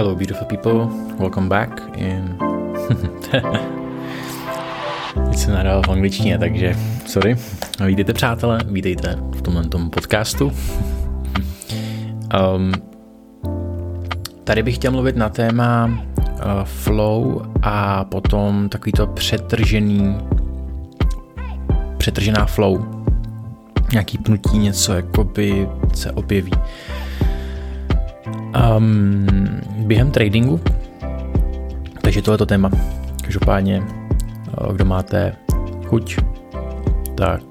Hello, beautiful people. Welcome back. In... Teď jsem nadal v angličtině, takže sorry. Vítejte, přátelé, vítejte v tomhle tom podcastu. um, tady bych chtěl mluvit na téma uh, flow a potom takový to přetržený přetržená flow. Nějaký pnutí, něco jakoby se objeví. Um, během tradingu, takže tohle to téma. Každopádně, eh, kdo máte chuť, tak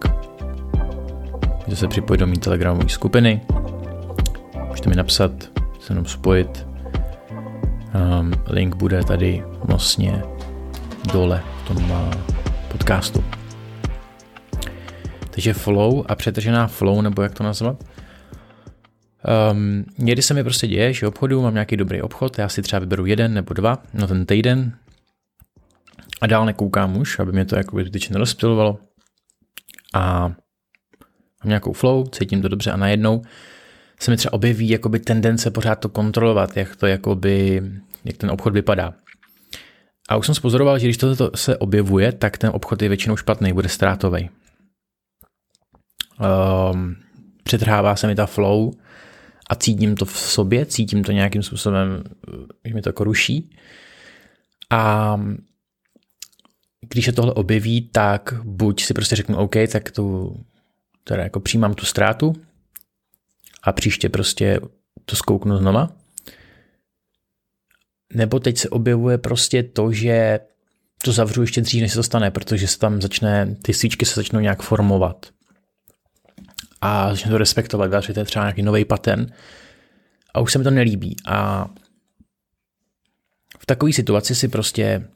můžete se připojit do mý telegramové skupiny, můžete mi napsat, se mnou spojit. Um, link bude tady vlastně dole v tom uh, podcastu. Takže flow a přetržená flow, nebo jak to nazvat, Um, někdy se mi prostě děje, že obchodu mám nějaký dobrý obchod, já si třeba vyberu jeden nebo dva na ten týden a dál nekoukám už, aby mě to jako zbytečně nerozptilovalo. A mám nějakou flow, cítím to dobře a najednou se mi třeba objeví jakoby tendence pořád to kontrolovat, jak to jakoby, jak ten obchod vypadá. A už jsem spozoroval, že když toto se objevuje, tak ten obchod je většinou špatný, bude ztrátový. Um, přetrhává se mi ta flow, a cítím to v sobě, cítím to nějakým způsobem, že mi to jako ruší. A když se tohle objeví, tak buď si prostě řeknu OK, tak tu, teda jako přijímám tu ztrátu a příště prostě to zkouknu znova. Nebo teď se objevuje prostě to, že to zavřu ještě dřív, než se to stane, protože se tam začne, ty svíčky se začnou nějak formovat a začne to respektovat, vyjádřit třeba nějaký nový pattern a už se mi to nelíbí. A v takové situaci si prostě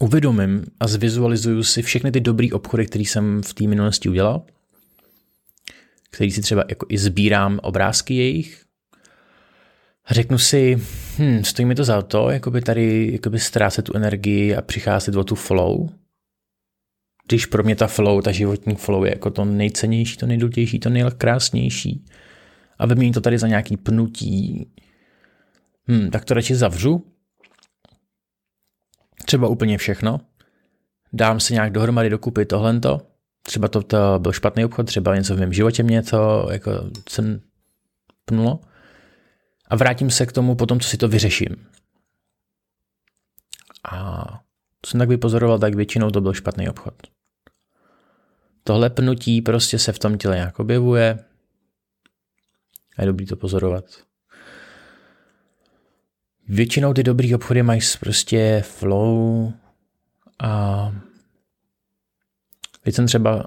uvědomím a zvizualizuju si všechny ty dobré obchody, které jsem v té minulosti udělal, který si třeba jako i sbírám obrázky jejich. A řeknu si, hm, stojí mi to za to, jakoby tady jakoby ztrácet tu energii a přicházet o tu flow, když pro mě ta flow, ta životní flow je jako to nejcennější, to nejdůležitější, to nejkrásnější. A vyměním to tady za nějaký pnutí, hmm, tak to radši zavřu, třeba úplně všechno, dám si nějak dohromady dokupy tohlento, třeba to, to byl špatný obchod, třeba něco v mém životě mě to jako jsem pnulo. A vrátím se k tomu potom, co si to vyřeším. A co jsem tak vypozoroval, tak většinou to byl špatný obchod. Tohle pnutí prostě se v tom těle nějak objevuje a je dobrý to pozorovat. Většinou ty dobrý obchody mají prostě flow a teď jsem třeba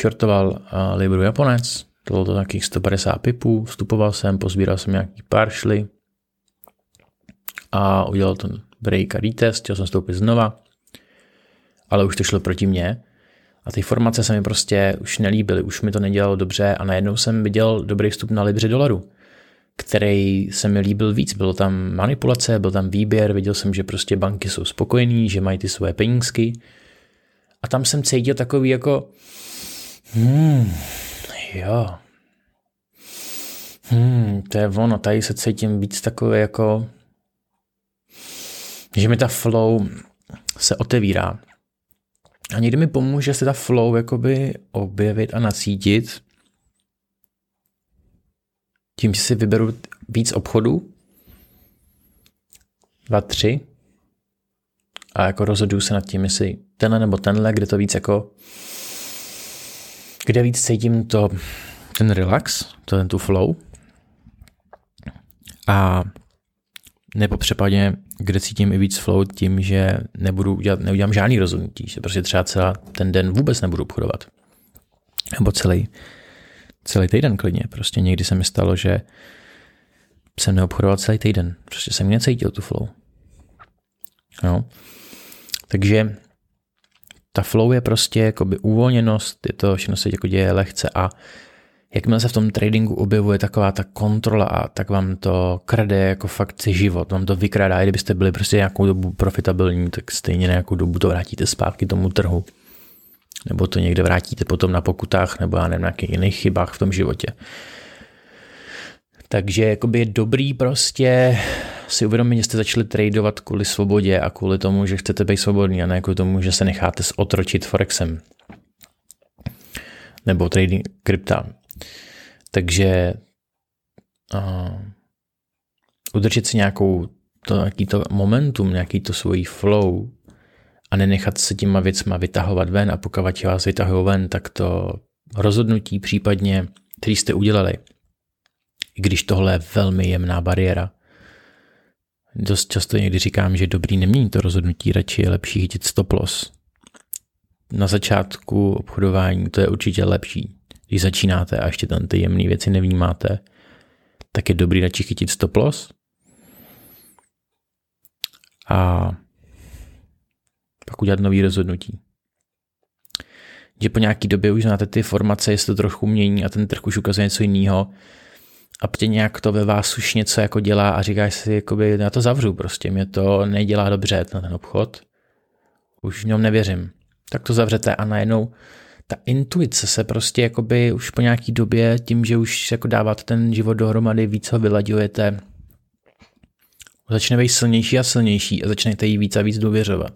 shortoval Libru Japonec, to bylo to nějakých 150 pipů, vstupoval jsem, pozbíral jsem nějaký pár šly a udělal ten break a retest, chtěl jsem vstoupit znova, ale už to šlo proti mně a ty formace se mi prostě už nelíbily, už mi to nedělalo dobře a najednou jsem viděl dobrý vstup na Libře dolaru, který se mi líbil víc. Bylo tam manipulace, byl tam výběr, viděl jsem, že prostě banky jsou spokojení, že mají ty svoje penízky. A tam jsem cítil takový jako, hmm, jo, hmm, to je ono, tady se cítím víc takový jako, že mi ta flow se otevírá. A někdy mi pomůže se ta flow jakoby objevit a nacítit tím, že si vyberu víc obchodů, dva, tři, a jako rozhoduju se nad tím, jestli tenhle nebo tenhle, kde to víc jako, kde víc cítím to, ten relax, to ten tu flow. A nebo případně, kde cítím i víc flow tím, že nebudu udělat, neudělám žádný rozhodnutí, že prostě třeba celá ten den vůbec nebudu obchodovat. Nebo celý, celý týden klidně. Prostě někdy se mi stalo, že jsem neobchodoval celý týden. Prostě jsem necítil tu flow. No. Takže ta flow je prostě jakoby uvolněnost, je to všechno se jako děje lehce a jakmile se v tom tradingu objevuje taková ta kontrola a tak vám to krade jako fakt si život, vám to vykrádá, i kdybyste byli prostě nějakou dobu profitabilní, tak stejně nějakou dobu to vrátíte zpátky tomu trhu. Nebo to někde vrátíte potom na pokutách, nebo já nevím, na nějakých jiných chybách v tom životě. Takže je dobrý prostě si uvědomit, že jste začali tradovat kvůli svobodě a kvůli tomu, že chcete být svobodný a ne kvůli tomu, že se necháte otročit Forexem nebo trading krypta. Takže uh, udržet si nějakou to, nějaký to momentum, nějaký to svůj flow a nenechat se těma věcma vytahovat ven a pokud vás vytahují ven, tak to rozhodnutí případně, který jste udělali, i když tohle je velmi jemná bariéra, dost často někdy říkám, že dobrý nemění to rozhodnutí, radši je lepší chytit stop loss. Na začátku obchodování to je určitě lepší. Když začínáte a ještě tam ty jemné věci nevnímáte, tak je dobrý radši chytit stop loss a pak udělat nový rozhodnutí. Že po nějaký době už znáte ty formace, jestli to trochu mění a ten trh už ukazuje něco jiného a prostě nějak to ve vás už něco jako dělá a říkáš si, jakoby, já to zavřu prostě, mě to nedělá dobře na ten obchod, už v něm nevěřím. Tak to zavřete a najednou ta intuice se prostě jakoby už po nějaký době tím, že už jako dáváte ten život dohromady, víc ho vylaďujete, začne být silnější a silnější a začnete jí víc a víc důvěřovat.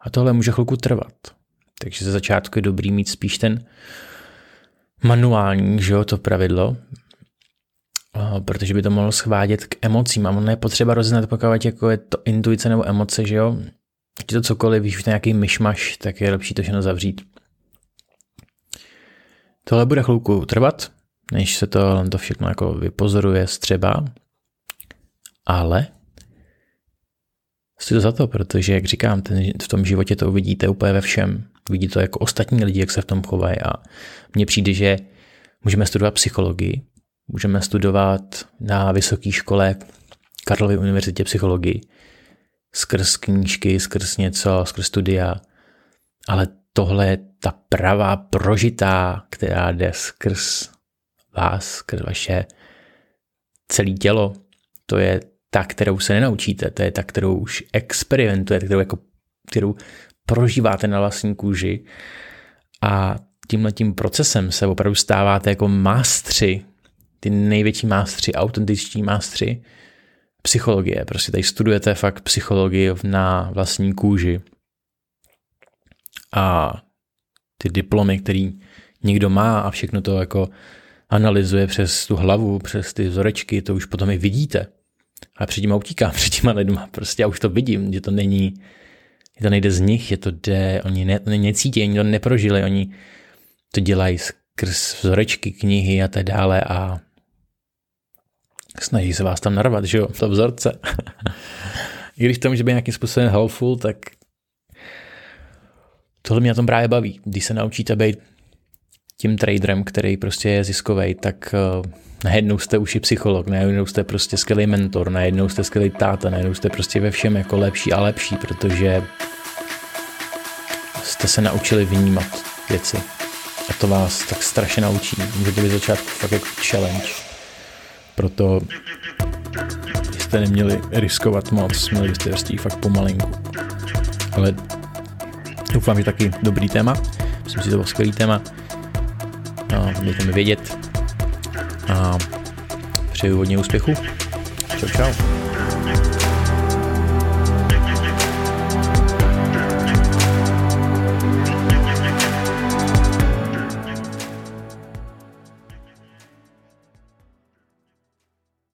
A tohle může chvilku trvat. Takže ze začátku je dobrý mít spíš ten manuální, že jo, to pravidlo, protože by to mohlo schvádět k emocím a ono je potřeba rozeznat, pokud jako je to intuice nebo emoce, že jo, ať to cokoliv, když to nějaký myšmaš, tak je lepší to všechno zavřít. Tohle bude chvilku trvat, než se to, to všechno jako vypozoruje střeba, ale stojí to za to, protože, jak říkám, ten, v tom životě to uvidíte úplně ve všem. Vidí to jako ostatní lidi, jak se v tom chovají a mně přijde, že můžeme studovat psychologii, můžeme studovat na vysoké škole Karlovy univerzitě psychologii, skrz knížky, skrz něco, skrz studia, ale tohle je ta pravá prožitá, která jde skrz vás, skrz vaše celé tělo. To je ta, kterou se nenaučíte, to je ta, kterou už experimentujete, kterou, jako, kterou prožíváte na vlastní kůži. A tímhle tím procesem se opravdu stáváte jako mástři, ty největší mástři, autentičtí mástři psychologie. Prostě tady studujete fakt psychologii na vlastní kůži a ty diplomy, který někdo má a všechno to jako analyzuje přes tu hlavu, přes ty vzorečky, to už potom i vidíte. A před tím utíkám, před těma lidma. Prostě já už to vidím, že to není, že to nejde z nich, že to jde, oni ne, necítí, oni to neprožili, oni to dělají skrz vzorečky, knihy a tak dále a snaží se vás tam narvat, že jo, to vzorce. I když to může být nějakým způsobem helpful, tak tohle mě na tom právě baví. Když se naučíte být tím traderem, který prostě je ziskový, tak uh, najednou jste už i psycholog, najednou jste prostě skvělý mentor, najednou jste skvělý táta, najednou jste prostě ve všem jako lepší a lepší, protože jste se naučili vnímat věci. A to vás tak strašně naučí. Může to být začátku fakt jako challenge. Proto jste neměli riskovat moc, měli byste rostí fakt pomalinku. Ale doufám, že taky dobrý téma. Myslím si, že to bylo skvělý téma a dejte mi vědět a přeju hodně úspěchu. Čau, čau.